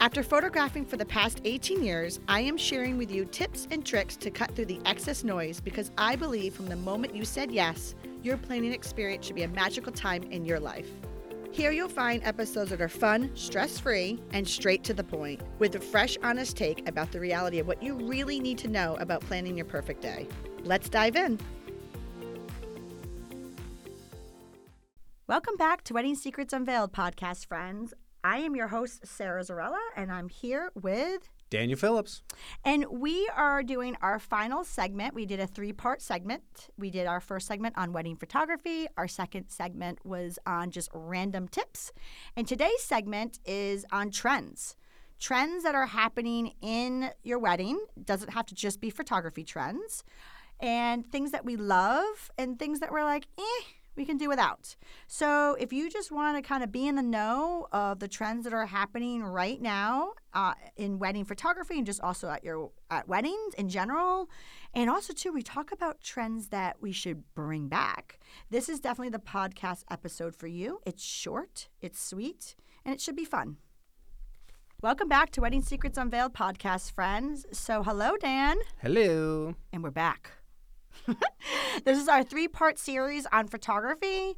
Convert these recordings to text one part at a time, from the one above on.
After photographing for the past 18 years, I am sharing with you tips and tricks to cut through the excess noise because I believe from the moment you said yes, your planning experience should be a magical time in your life. Here you'll find episodes that are fun, stress free, and straight to the point, with a fresh, honest take about the reality of what you really need to know about planning your perfect day. Let's dive in. Welcome back to Wedding Secrets Unveiled podcast, friends. I am your host, Sara Zarrella, and I'm here with Daniel Phillips. And we are doing our final segment. We did a three part segment. We did our first segment on wedding photography. Our second segment was on just random tips. And today's segment is on trends. Trends that are happening in your wedding doesn't have to just be photography trends, and things that we love, and things that we're like, eh, we can do without. So, if you just want to kind of be in the know of the trends that are happening right now uh, in wedding photography and just also at your at weddings in general, and also too, we talk about trends that we should bring back. This is definitely the podcast episode for you. It's short, it's sweet, and it should be fun. Welcome back to Wedding Secrets Unveiled podcast, friends. So, hello, Dan. Hello. And we're back. this is our three part series on photography.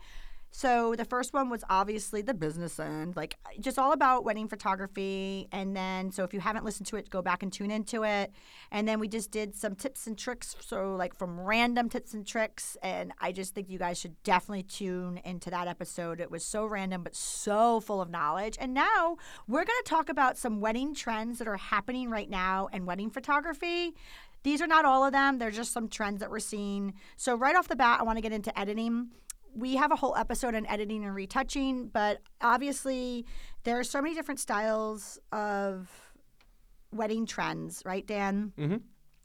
So the first one was obviously the business end, like just all about wedding photography. And then, so if you haven't listened to it, go back and tune into it. And then we just did some tips and tricks. So, like from random tips and tricks. And I just think you guys should definitely tune into that episode. It was so random, but so full of knowledge. And now we're going to talk about some wedding trends that are happening right now in wedding photography. These are not all of them, they're just some trends that we're seeing. So, right off the bat, I want to get into editing. We have a whole episode on editing and retouching, but obviously, there are so many different styles of wedding trends, right, Dan? Mm-hmm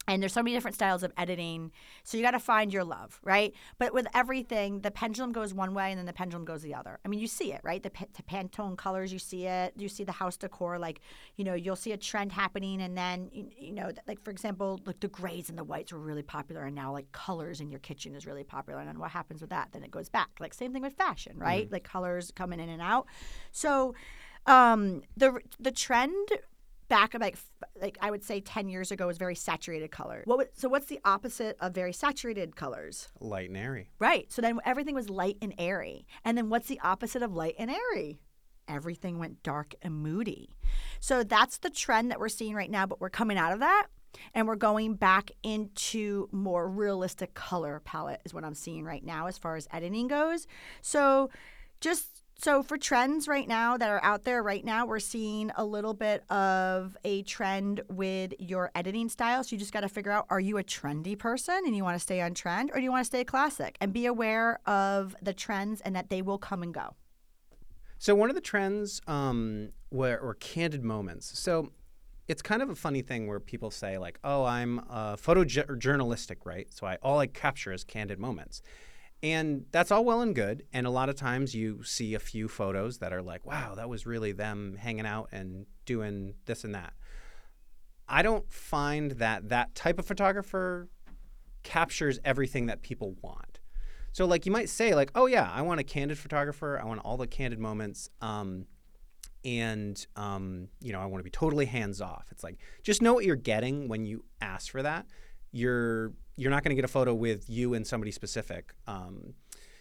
and there's so many different styles of editing. So you got to find your love right? But with everything the pendulum goes one way and then the pendulum goes the other. I mean you see it right? The, the pantone colors you see it. You see the house decor like you know you'll see a trend happening and then you, you know like for example like the grays and the whites were really popular and now like colors in your kitchen is really popular. And then what happens with that? Then it goes back. Like same thing with fashion right? Mm-hmm. like colors coming in and out. So um, the the trend back like like I would say 10 years ago was very saturated color. What was, so what's the opposite of very saturated colors? Light and airy. Right. So then everything was light and airy. And then what's the opposite of light and airy? Everything went dark and moody. So that's the trend that we're seeing right now, but we're coming out of that and we're going back into more realistic color palette is what I'm seeing right now as far as editing goes. So just so, for trends right now that are out there right now, we're seeing a little bit of a trend with your editing style. So, you just got to figure out are you a trendy person and you want to stay on trend, or do you want to stay classic? And be aware of the trends and that they will come and go. So, one of the trends um, were, were candid moments. So, it's kind of a funny thing where people say like, "Oh, I'm uh, photojournalistic, right? So I all I capture is candid moments." And that's all well and good. And a lot of times you see a few photos that are like, wow, that was really them hanging out and doing this and that. I don't find that that type of photographer captures everything that people want. So, like, you might say, like, oh, yeah, I want a candid photographer. I want all the candid moments. Um, and, um, you know, I want to be totally hands off. It's like, just know what you're getting when you ask for that. You're you're not going to get a photo with you and somebody specific. Um,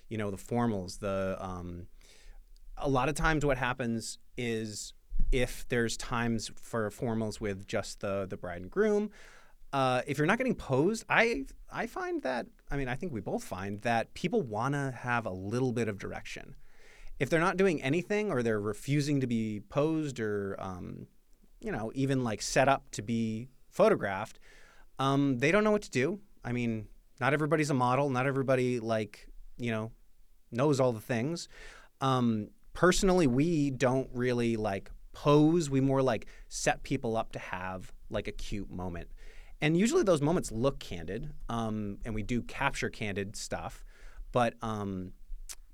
you know, the formals, the um, a lot of times what happens is if there's times for formals with just the the bride and groom, uh, if you're not getting posed, I I find that I mean I think we both find that people want to have a little bit of direction. If they're not doing anything or they're refusing to be posed or um, you know even like set up to be photographed, um, they don't know what to do. I mean, not everybody's a model. Not everybody like you know knows all the things. Um, personally, we don't really like pose. We more like set people up to have like a cute moment. and usually those moments look candid, um, and we do capture candid stuff, but um,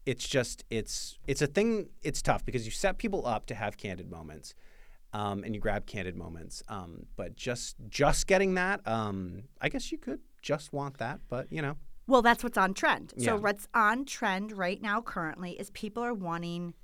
it's just it's it's a thing. It's tough because you set people up to have candid moments, um, and you grab candid moments. Um, but just just getting that, um, I guess you could just want that, but you know. Well, that's what's on trend. So what's on trend right now currently is people are wanting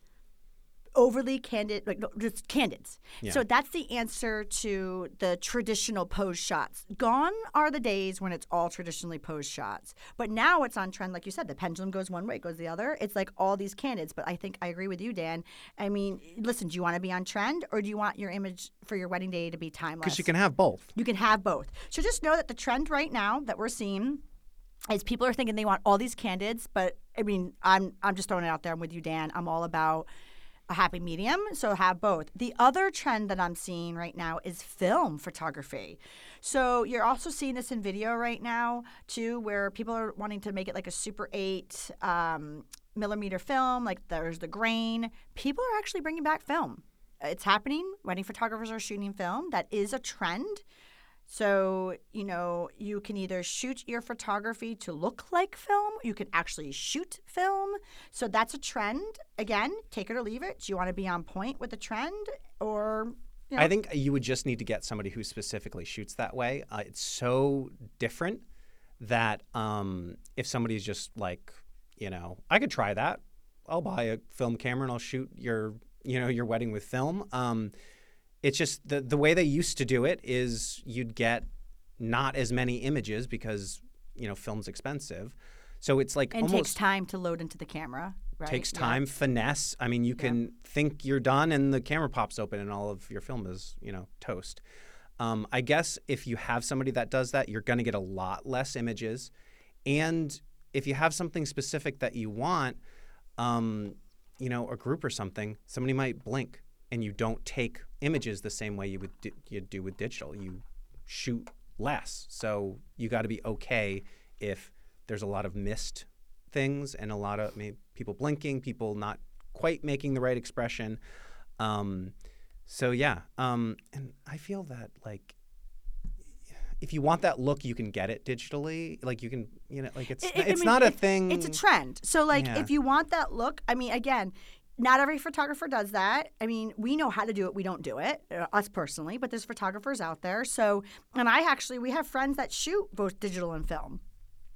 overly candid, like no, just candids. Yeah. So that's the answer to the traditional pose shots. Gone are the days when it's all traditionally posed shots. But now it's on trend, like you said, the pendulum goes one way, it goes the other. It's like all these candids. But I think I agree with you, Dan. I mean, listen, do you want to be on trend or do you want your image for your wedding day to be timeless? Because you can have both. You can have both. So just know that the trend right now that we're seeing is people are thinking they want all these candids, but I mean, I'm I'm just throwing it out there. I'm with you, Dan. I'm all about a happy medium, so have both. The other trend that I'm seeing right now is film photography. So you're also seeing this in video right now too, where people are wanting to make it like a Super 8 um, millimeter film. Like there's the grain. People are actually bringing back film. It's happening. Wedding photographers are shooting film. That is a trend. So, you know, you can either shoot your photography to look like film, you can actually shoot film. So that's a trend. Again, take it or leave it. Do you want to be on point with the trend or you know, I think you would just need to get somebody who specifically shoots that way. Uh, it's so different that um, if somebody's just like, you know, I could try that. I'll buy a film camera and I'll shoot your, you know, your wedding with film. Um, it's just the the way they used to do it is you'd get not as many images because you know film's expensive. So it's like and almost takes time to load into the camera. Right? takes Yeah. time, finesse. I mean, you can think you're done, and the camera pops open, and all of your film is, you know, toast. Um, I guess if you have somebody that does that, you're going to get a lot less images, and if you have something specific that you want, um, you know, a group or something, somebody might blink, and you don't take images the same way you would do, you do with digital. You shoot less, so you got to be okay if there's a lot of missed things and a lot of I mean, people blinking, people not quite making the right expression. Um, so yeah, um, and I feel that like if you want that look, you can get it digitally. Like you can, you know, like it's I- I it's mean, not a thing. It's a trend. So, like, Yeah. if you want that look, I mean, again, not every photographer does that. I mean, we know how to do it. We don't do it, uh, us personally, but there's photographers out there. So, and I actually, we have friends that shoot both digital and film.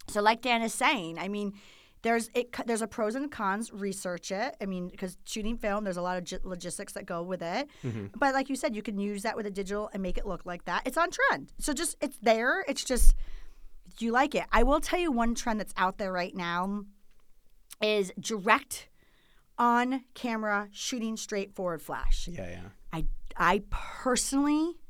So, like Dan is saying, I mean, there's it, there's a pros and cons. Research it. I mean, because shooting film, there's a lot of gi- logistics that go with it. Mm-hmm. But like you said, you can use that with a digital and make it look like that. It's on trend. So just it's there. It's just do you like it? I will tell you one trend that's out there right now is direct on camera shooting straightforward flash. yeah, yeah. I I personally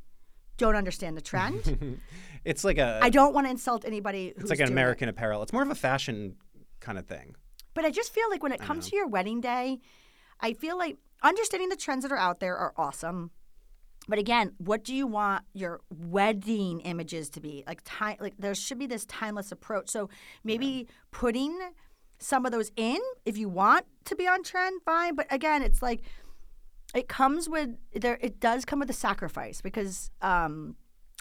don't understand the trend. It's like a I don't want to insult anybody who's it's like an doing it. American apparel. It's more of a fashion kind of thing. But I just feel like when it comes to your wedding day, I feel like understanding the trends that are out there are awesome. But again, what do you want your wedding images to be? Like time like there should be this timeless approach. So maybe putting some of those in if you want to be on trend, fine. But again, it's like it comes with there it does come with a sacrifice because um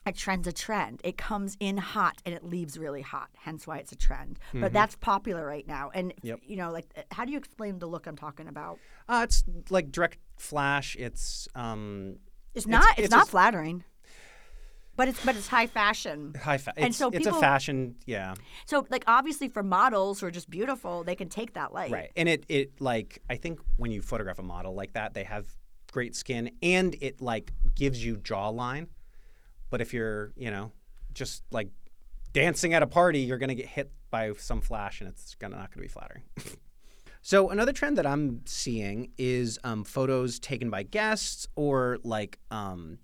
a trend's a trend. It comes in hot and it leaves really hot. Hence why it's a trend. But that's popular right now. And Yep. you know, like how do you explain the look I'm talking about? Uh, it's like direct flash. It's um, It's not it's, it's not a- flattering. But it's but it's high fashion. high fa- And it's, so it's people- a fashion. Yeah. So like obviously for models who are just beautiful, they can take that light. Right. And it it like I think when you photograph a model like that, they have great skin and it like gives you jawline. But if you're, you know, just like dancing at a party, you're going to get hit by some flash and it's gonna not going to be flattering. so another trend that I'm seeing is um, photos taken by guests or like um,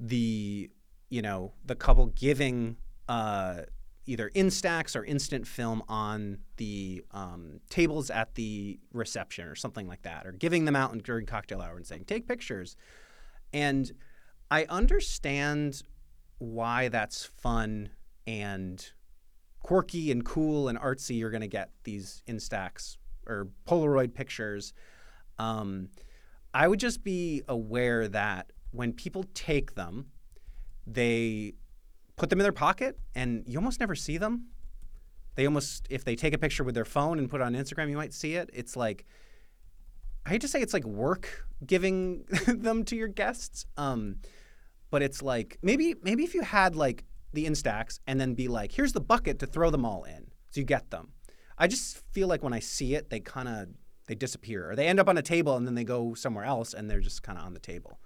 the you know the couple giving uh, either instax or instant film on the um, tables at the reception or something like that, or giving them out during cocktail hour and saying take pictures. And I understand why that's fun and quirky and cool and artsy. You're going to get these instax or Polaroid pictures. Um, I would just be aware that when people take them, they put them in their pocket, and you almost never see them. They almost, if they take a picture with their phone and put it on Instagram, you might see it. It's like, I hate to say it's like work giving them to your guests. Um, but it's like maybe maybe if you had like the Instax and then be like, here's the bucket to throw them all in, so you get them. I just feel like when I see it, they kind of they disappear or they end up on a table and then they go somewhere else and they're just kind of on the table.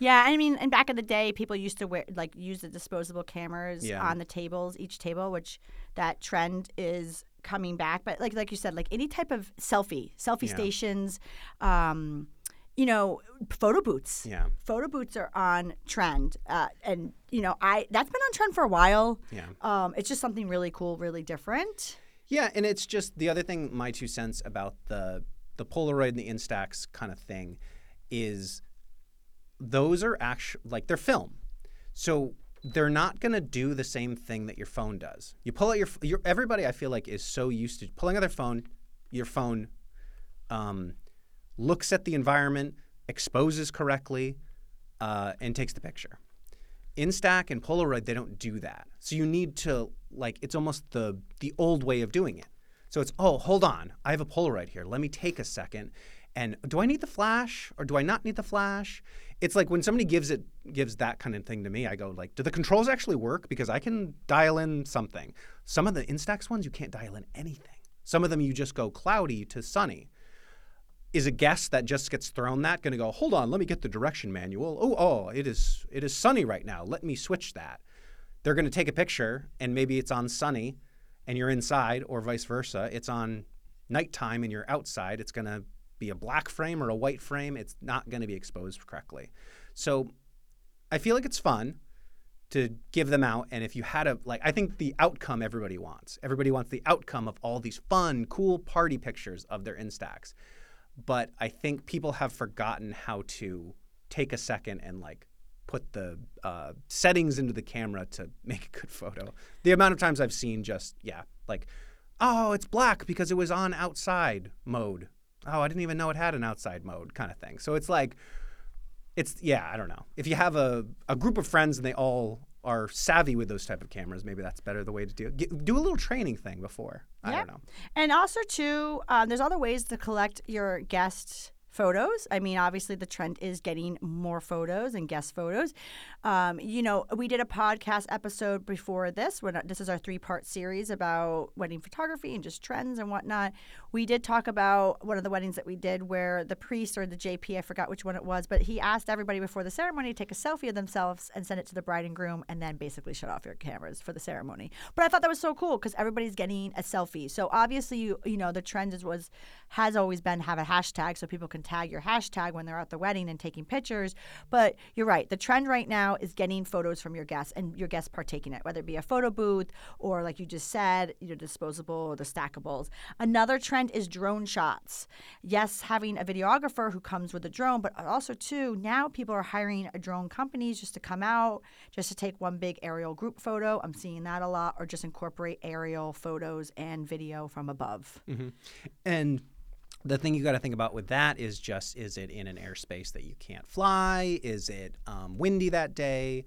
Yeah, I mean, and back in the day, people used to wear like use the disposable cameras Yeah. on the tables, each table, which that trend is coming back. But like like you said, like any type of selfie, selfie Yeah. stations, um, you know, photo booths. Yeah. Photo booths are on trend, uh, and you know, I that's been on trend for a while. Yeah. Um, it's just something really cool, really different. Yeah, and it's just the other thing. My two cents about the the Polaroid and the Instax kind of thing is those are actually like they're film, so they're not gonna do the same thing that your phone does. You pull out your, your everybody. I feel like is so used to pulling out their phone. Your phone um, looks at the environment, exposes correctly, uh, and takes the picture. Instax and Polaroid, they don't do that. So you need to like it's almost the the old way of doing it. So it's oh, hold on. I have a Polaroid here. Let me take a second. And do I need the flash or do I not need the flash? It's like when somebody gives it gives that kind of thing to me, I go like, do the controls actually work? Because I can dial in something. Some of the Instax ones you can't dial in anything. Some of them you just go cloudy to sunny is a guest that just gets thrown that going to go hold on let me get the direction manual oh oh it is it is sunny right now let me switch that they're going to take a picture and maybe it's on sunny and you're inside or vice versa it's on nighttime and you're outside it's going to be a black frame or a white frame it's not going to be exposed correctly so i feel like it's fun to give them out and if you had a like i think the outcome everybody wants everybody wants the outcome of all these fun cool party pictures of their instax but I think people have forgotten how to take a second and like put the uh, settings into the camera to make a good photo. The amount of times I've seen just yeah, like oh, it's black because it was on outside mode. Oh, I didn't even know it had an outside mode kind of thing. So it's like it's yeah, I don't know. If you have a, a group of friends and they all are savvy with those type of cameras, maybe that's better the way to do it. Do a little training thing before. I Yeah. don't know. And also, too, um, there's other ways to collect your guest photos. I mean, obviously, the trend is getting more photos and guest photos. Um, you know, we did a podcast episode before this. When this is our three-part series about wedding photography and just trends and whatnot. We did talk about one of the weddings that we did where the priest or the JP, I forgot which one it was, but he asked everybody before the ceremony to take a selfie of themselves and send it to the bride and groom, and then basically shut off your cameras for the ceremony. But I thought that was so cool because everybody's getting a selfie. So obviously, you you know, the trend is was has always been have a hashtag so people can tag your hashtag when they're at the wedding and taking pictures. But you're right. The trend right now is getting photos from your guests and your guests partaking it, whether it be a photo booth or like you just said, your disposable or the stackables. Another trend is drone shots. Yes, having a videographer who comes with a drone, but also too now people are hiring drone companies just to come out, just to take one big aerial group photo. I'm seeing that a lot, or just incorporate aerial photos and video from above. Mm-hmm. And the thing you got to think about with that is just is it in an airspace that you can't fly? Is it um, windy that day?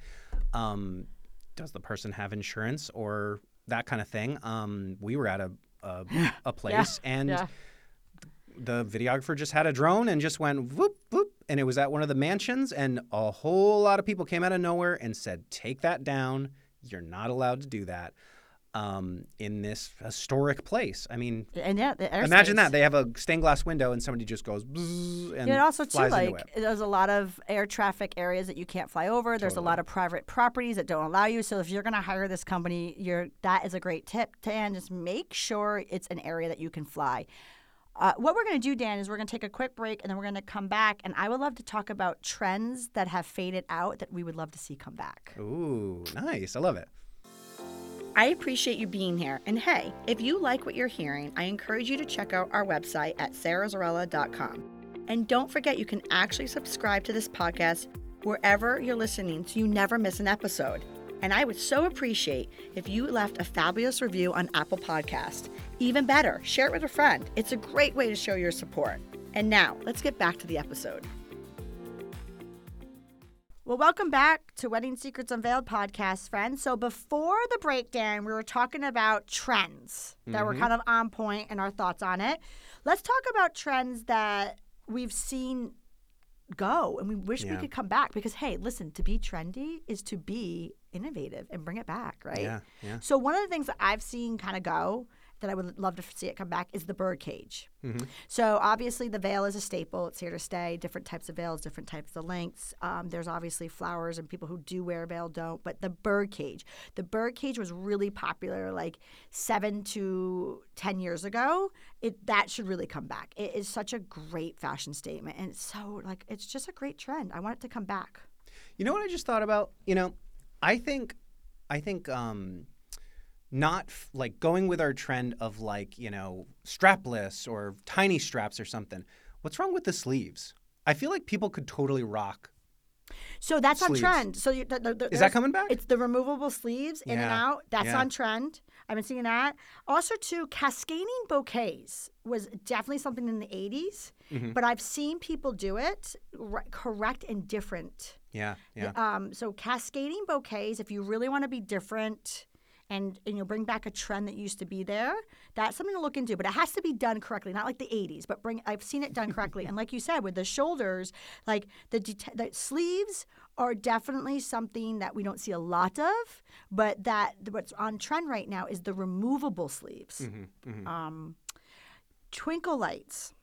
Um, does the person have insurance or that kind of thing? Um, we were at a a, a place and yeah. the videographer just had a drone and just went whoop whoop and it was at one of the mansions and a whole lot of people came out of nowhere and said take that down you're not allowed to do that um, in this historic place i mean And yeah, Imagine that they have a stained glass window and somebody just goes and Yeah, and also too, like it. there's a lot of air traffic areas that you can't fly over. There's a lot of private properties that don't allow you. So if you're going to hire this company, you're that is a great tip. Dan, just make sure it's an area that you can fly. Uh, what we're going to do, Dan, is we're going to take a quick break and then we're going to come back. And I would love to talk about trends that have faded out that we would love to see come back. Ooh, nice! I love it. I appreciate you being here. And hey, if you like what you're hearing, I encourage you to check out our website at sarazarrella.com. And don't forget, you can actually subscribe to this podcast wherever you're listening so you never miss an episode. And I would so appreciate if you left a fabulous review on Apple Podcast. Even better, share it with a friend. It's a great way to show your support. And now, let's get back to the episode. Well, welcome back to Wedding Secrets Unveiled podcast, friends. So, before the breakdown, we were talking about trends that were Mhm. kind of on point and our thoughts on it. Let's talk about trends that we've seen go and we wish we could come back because, hey, listen, to be trendy is to be innovative and bring it back, right? Yeah, yeah. So, one of the things that I've seen kind of go that I would love to see it come back is the bird cage. Mhm. So obviously the veil is a staple. It's here to stay. Different types of veils, different types of lengths. Um, there's obviously flowers and people who do wear a veil don't. But the bird cage, the bird cage was really popular like seven to ten years ago. It that should really come back. It is such a great fashion statement, and it's so like it's just a great trend. I want it to come back. You know what I just thought about? You know, I think, I think, um, not f- like going with our trend of like you know strapless or tiny straps or something. What's wrong with the sleeves? I feel like people could totally rock. So that's on trend. So you, the, the, the, Is that coming back? It's the removable sleeves in and out. That's Yeah. on trend. I've been seeing that. Also, too, cascading bouquets was definitely something in the 80s, Mhm. but I've seen people do it r- correct and different. Yeah, yeah. Um, so cascading bouquets, if you really want to be different and, and you know, bring back a trend that used to be there, that's something to look into. But it has to be done correctly, not like the '80s, but bring. I've seen it done correctly, and like you said, with the shoulders, like the, deta- the sleeves are definitely something that we don't see a lot of, but that what's on trend right now is the removable sleeves Mhm, mhm. um, twinkle lights.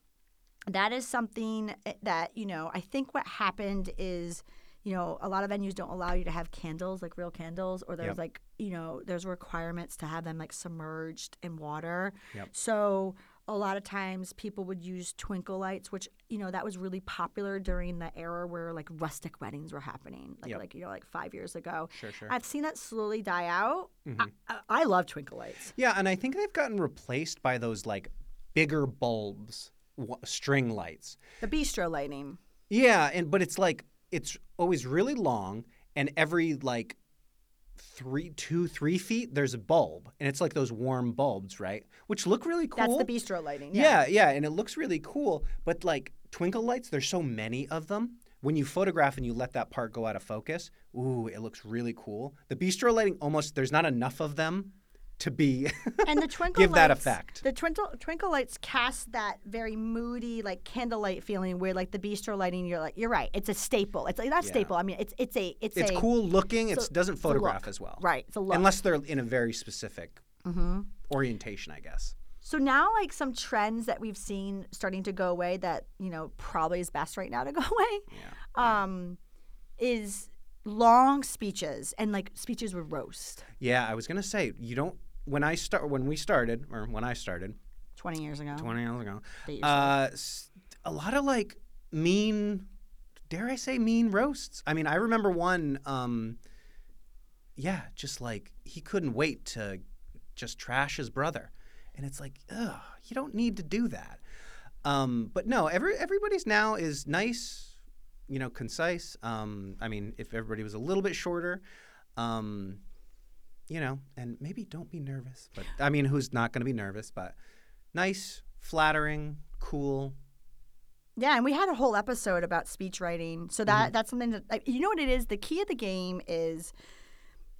That is something eh, that, you know, I think what happened is, you know, a lot of venues don't allow you to have candles, like real candles, or there's Yep. like, you know, there's requirements to have them like submerged in water. Yep. So a lot of times people would use twinkle lights, which, you know, that was really popular during the era where like rustic weddings were happening, like, Yep. like you know, like five years ago. Sure, sure. I've seen that slowly die out. Mhm. I, I, I love twinkle lights. Yeah, and I think they've gotten replaced by those like bigger bulbs, string lights. The bistro lighting. Yeah, and but it's like it's always really long, and every like three, two, three feet, there's a bulb, and it's like those warm bulbs, right? Which look really cool. That's the bistro lighting. Yeah, yeah, and it looks really cool. But like twinkle lights, there's so many of them. When you photograph and you let that part go out of focus, ooh, it looks really cool. The bistro lighting almost there's not enough of them to be and the twinkle give that effect. The twinkle twinkle lights cast that very moody, like candlelight feeling. Where like the bistro lighting, you're like, you're right. It's a staple. It's like not Yeah. staple. I mean, it's it's a it's, It's a cool looking. It doesn't photograph as well, right. It's a look. unless they're in a very specific hmm orientation, I guess. So now, like some trends that we've seen starting to go away, that you know probably is best right now to go away, Yeah. um, is long speeches and like speeches with roast. Yeah, I was gonna say you don't. When I start, when we started, or when I started, Twenty years ago. twenty years ago, yourself. uh, a lot of like mean, dare I say, mean roasts. I mean, I remember one. Um, yeah, just like he couldn't wait to just trash his brother, and it's like, ugh, you don't need to do that. Um, but no, every everybody's now is nice, you know, concise. Um, I mean, if everybody was a little bit shorter, um, you know, and maybe don't be nervous. But I mean, who's not going to be nervous? But nice, flattering, cool. Yeah, and we had a whole episode about speech writing. So that mm-hmm. that's something that like, you know what it is. The key of the game is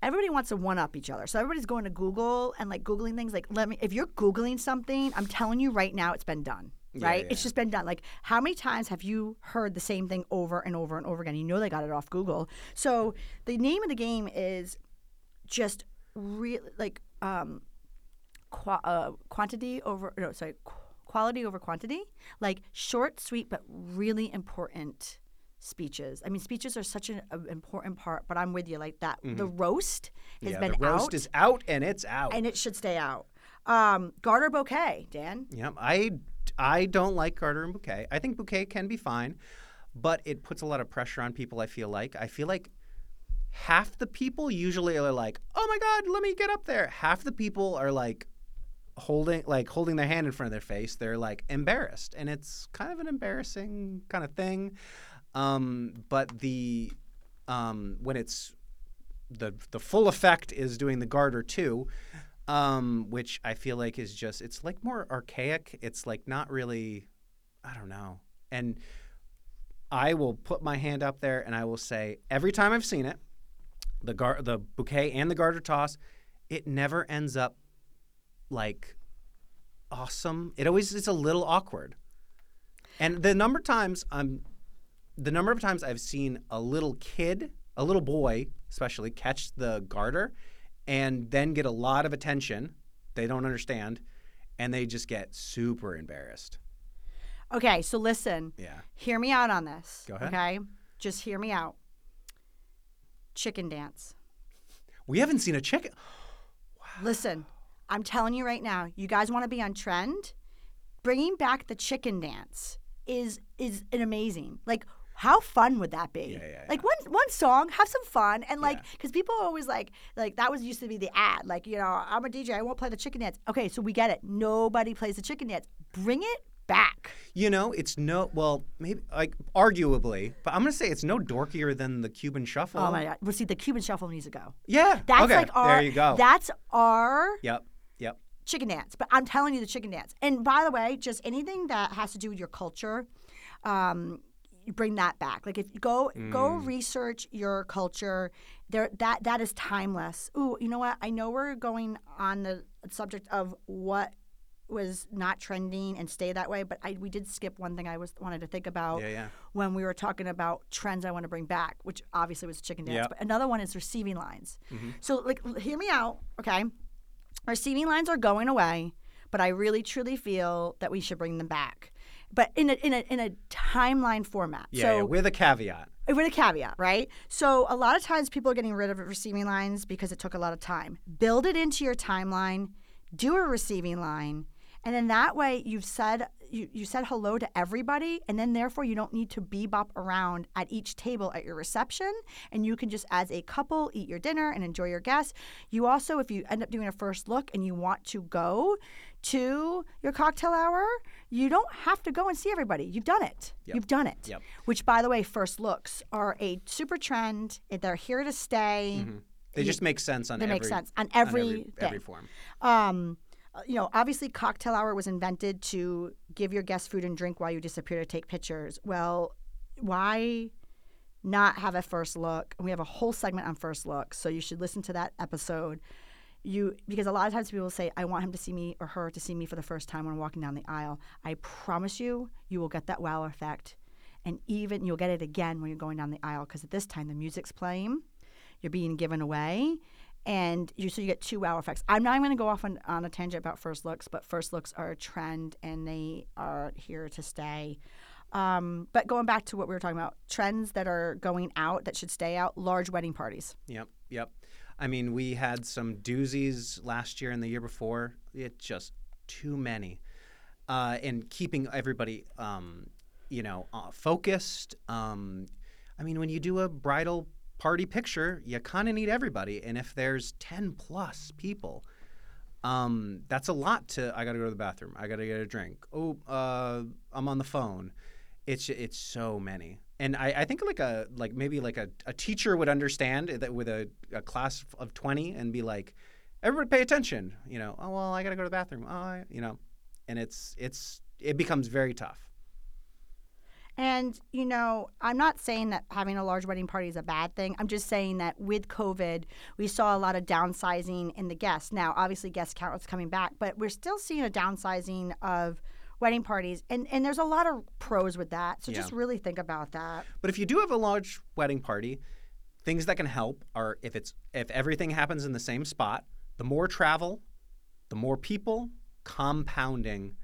everybody wants to one up each other. So everybody's going to Google and like googling things. Like, let me. If you're googling something, I'm telling you right now, it's been done. Yeah, Right? yeah. It's just been done. Like, how many times have you heard the same thing over and over and over again? You know they got it off Google. So the name of the game is just really like um, qua- uh, quantity over no sorry qu- quality over quantity like short sweet but really important speeches i mean speeches are such an, an important part but i'm with you like that the roast has yeah, been the roast out is out and it's out. and it should stay out um, garter bouquet dan Yep. I I don't like Garter and Bouquet. I think Bouquet can be fine, but it puts a lot of pressure on people. I feel like I feel like half the people usually are like, "Oh my God, let me get up there." Half the people are like holding like holding their hand in front of their face. They're like embarrassed, and it's kind of an embarrassing kind of thing. Um, but the um, when it's the the full effect is doing the garter too um, which I feel like is just it's like more archaic. It's like not really, I don't know. And I will put my hand up there and I will say every time I've seen it, the gar- the bouquet and the garter toss, it never ends up like awesome. It always is a little awkward. And the number of times I'm the number of times I've seen a little kid, a little boy especially catch the garter and then get a lot of attention. They don't understand and they just get super embarrassed. Okay, so listen. Yeah. Hear me out on this. Go ahead. Okay? Just hear me out. Chicken dance. We haven't seen a chicken. Listen, I'm telling you right now, you guys want to be on trend? Bringing back the chicken dance is is an amazing. Like how fun would that be? Yeah, yeah, Like one one song, have some fun, and like Yeah. because people are always like like that was used to be the ad. Like you know, I'm a DJ, I won't play the chicken dance. Okay, so we get it. Nobody plays the chicken dance. Bring it back. You know, it's no well, maybe like arguably, but I'm gonna say it's no dorkier than the Cupid Shuffle. Oh my god! Well, see, the Cupid Shuffle needs to go. Yeah. That's okay. like our. there you go. That's our yep. Yep. chicken dance. But I'm telling you, the chicken dance. And by the way, just anything that has to do with your culture, um, bring that back. Like if you go go research your culture, there that that is timeless. Ooh, you know what? I know we're going on the subject of what was not trending and stay that way, but I we did skip one thing I was wanted to think about Yeah, yeah. when we were talking about trends I want to bring back, which obviously was chicken dance. Yep. But another one is receiving lines. Mm-hmm. So like hear me out, okay? Receiving lines are going away, but I really truly feel that we should bring them back. But in a in a in a timeline format. Yeah, so yeah, with a caveat. Uh, with a caveat, right? So a lot of times people are getting rid of receiving lines because it took a lot of time. Build it into your timeline, do a receiving line, and then that way you've said you, you said hello to everybody, and then therefore you don't need to bebop around at each table at your reception, and you can just as a couple eat your dinner and enjoy your guests. You also, if you end up doing a first look and you want to go to your cocktail hour, you don't have to go and see everybody. You've done it. Yep. You've done it. Yep. Which, by the way, first looks are a super trend. They're here to stay. They just make sense on They every make sense on on every, every, form. Um, you know, obviously, cocktail hour was invented to give your guests food and drink while you disappear to take pictures. Well, why not have a first look? We have a whole segment on first look, so you should listen to that episode. You because a lot of times people say, "I want him to see me or her to see me for the first time when I'm walking down the aisle." I promise you, you will get that wow effect, and even you'll get it again when you're going down the aisle because at this time the music's playing, you're being given away, and you so you get two wow effects. I'm not going to go off on, on a tangent about first looks, but first looks are a trend and they are here to stay. Um, but going back to what we were talking about, trends that are going out that should stay out: large wedding parties. Yep, yep. I mean, we had some doozies last year and the year before. It just too many, uh, and keeping everybody, um, you know, uh, focused. Um, I mean, when you do a bridal party picture, you kind of need everybody, and if there's ten plus people. Um, that's a lot to. I gotta go to the bathroom. I gotta get a drink. Oh, uh, I'm on the phone. It's it's so many, and I, I think like a like maybe like a, a teacher would understand that with a, a class of twenty and be like, everybody pay attention. You know, oh well, I gotta go to the bathroom. Oh, I, you know, and it's it's it becomes very tough. And, you know, I'm not saying that having a large wedding party is a bad thing. I'm just saying that with COVID, we saw a lot of downsizing in the guests. Now, obviously, guest count is coming back, but we're still seeing a downsizing of wedding parties. And, and there's a lot of pros with that. So Yeah. just really think about that. But if you do have a large wedding party, things that can help are if it's if everything happens in the same spot, the more travel, the more people, compounding.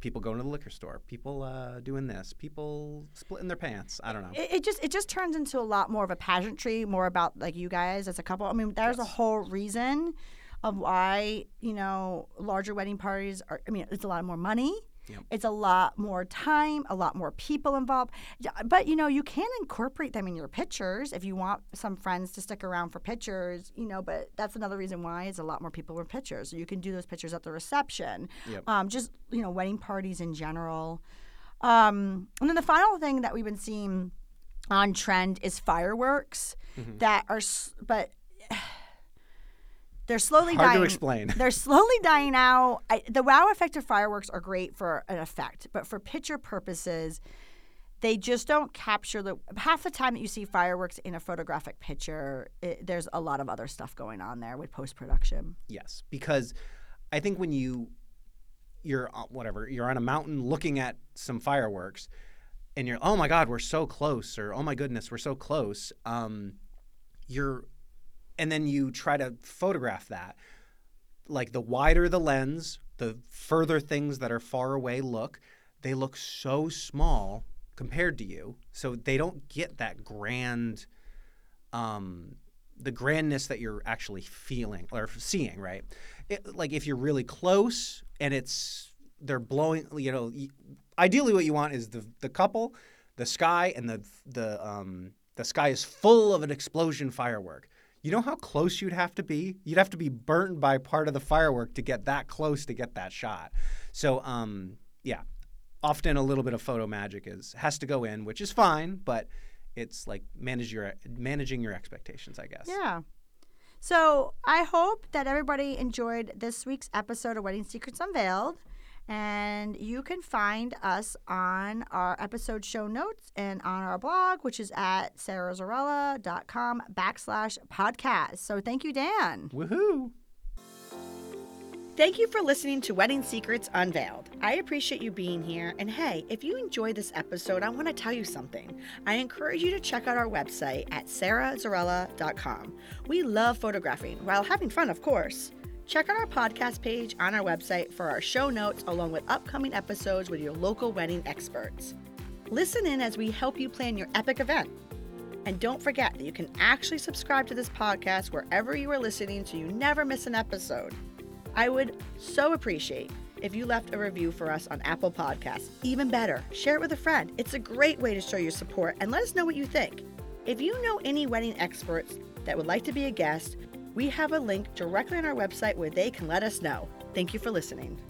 People going to the liquor store, people uh, doing this, people splitting their pants. I don't know. It, it just it just turns into a lot more of a pageantry, more about like you guys as a couple. I mean, there's a whole reason of why you know larger wedding parties are. I mean, it's a lot more money. Yep. It's a lot more time, a lot more people involved. But you know, you can incorporate them in your pictures if you want some friends to stick around for pictures. You know, but that's another reason why it's a lot more people with pictures. So you can do those pictures at the reception. Yep. Um, just you know, wedding parties in general. Um, and then the final thing that we've been seeing on trend is fireworks Mm-hmm. that are, but they're slowly Hard dying. to explain. They're slowly dying out. I, the wow effect of fireworks are great for an effect, but for picture purposes, they just don't capture the half the time that you see fireworks in a photographic picture it, there's a lot of other stuff going on there with post production Yes, because I think when you you're whatever you're on a mountain looking at some fireworks, and you're oh my god we're so close or oh my goodness we're so close. Um, you're, and then you try to photograph that. Like the wider the lens, the further things that are far away look. They look so small compared to you, so they don't get that grand. Um, the grandness that you're actually feeling or seeing, right? It, like if you're really close and it's they're blowing, you know, ideally what you want is the the couple, the sky, and the the um the sky is full of an explosion firework. You know how close you'd have to be? You'd have to be burnt by part of the firework to get that close to get that shot. So um yeah, often a little bit of photo magic is has to go in, which is fine, but it's like manage your managing your expectations, I guess. yeah so i hope that everybody enjoyed this week's episode of wedding secrets unveiled and you can find us on our episode show notes and on our blog which is at sarazarrella.com backslash podcast so thank you dan Woohoo! Thank you for listening to Wedding Secrets Unveiled. I appreciate you being here. And hey, if you enjoyed this episode, I want to tell you something. I encourage you to check out our website at sarazarrella.com. We love photographing while having fun, of course. Check out our podcast page on our website for our show notes along with upcoming episodes with your local wedding experts. Listen in as we help you plan your epic event. And don't forget that you can actually subscribe to this podcast wherever you are listening so you never miss an episode. I would so appreciate if you left a review for us on Apple Podcasts. Even better, share it with a friend. It's a great way to show your support and let us know what you think. If you know any wedding experts that would like to be a guest, we have a link directly on our website where they can let us know. Thank you for listening.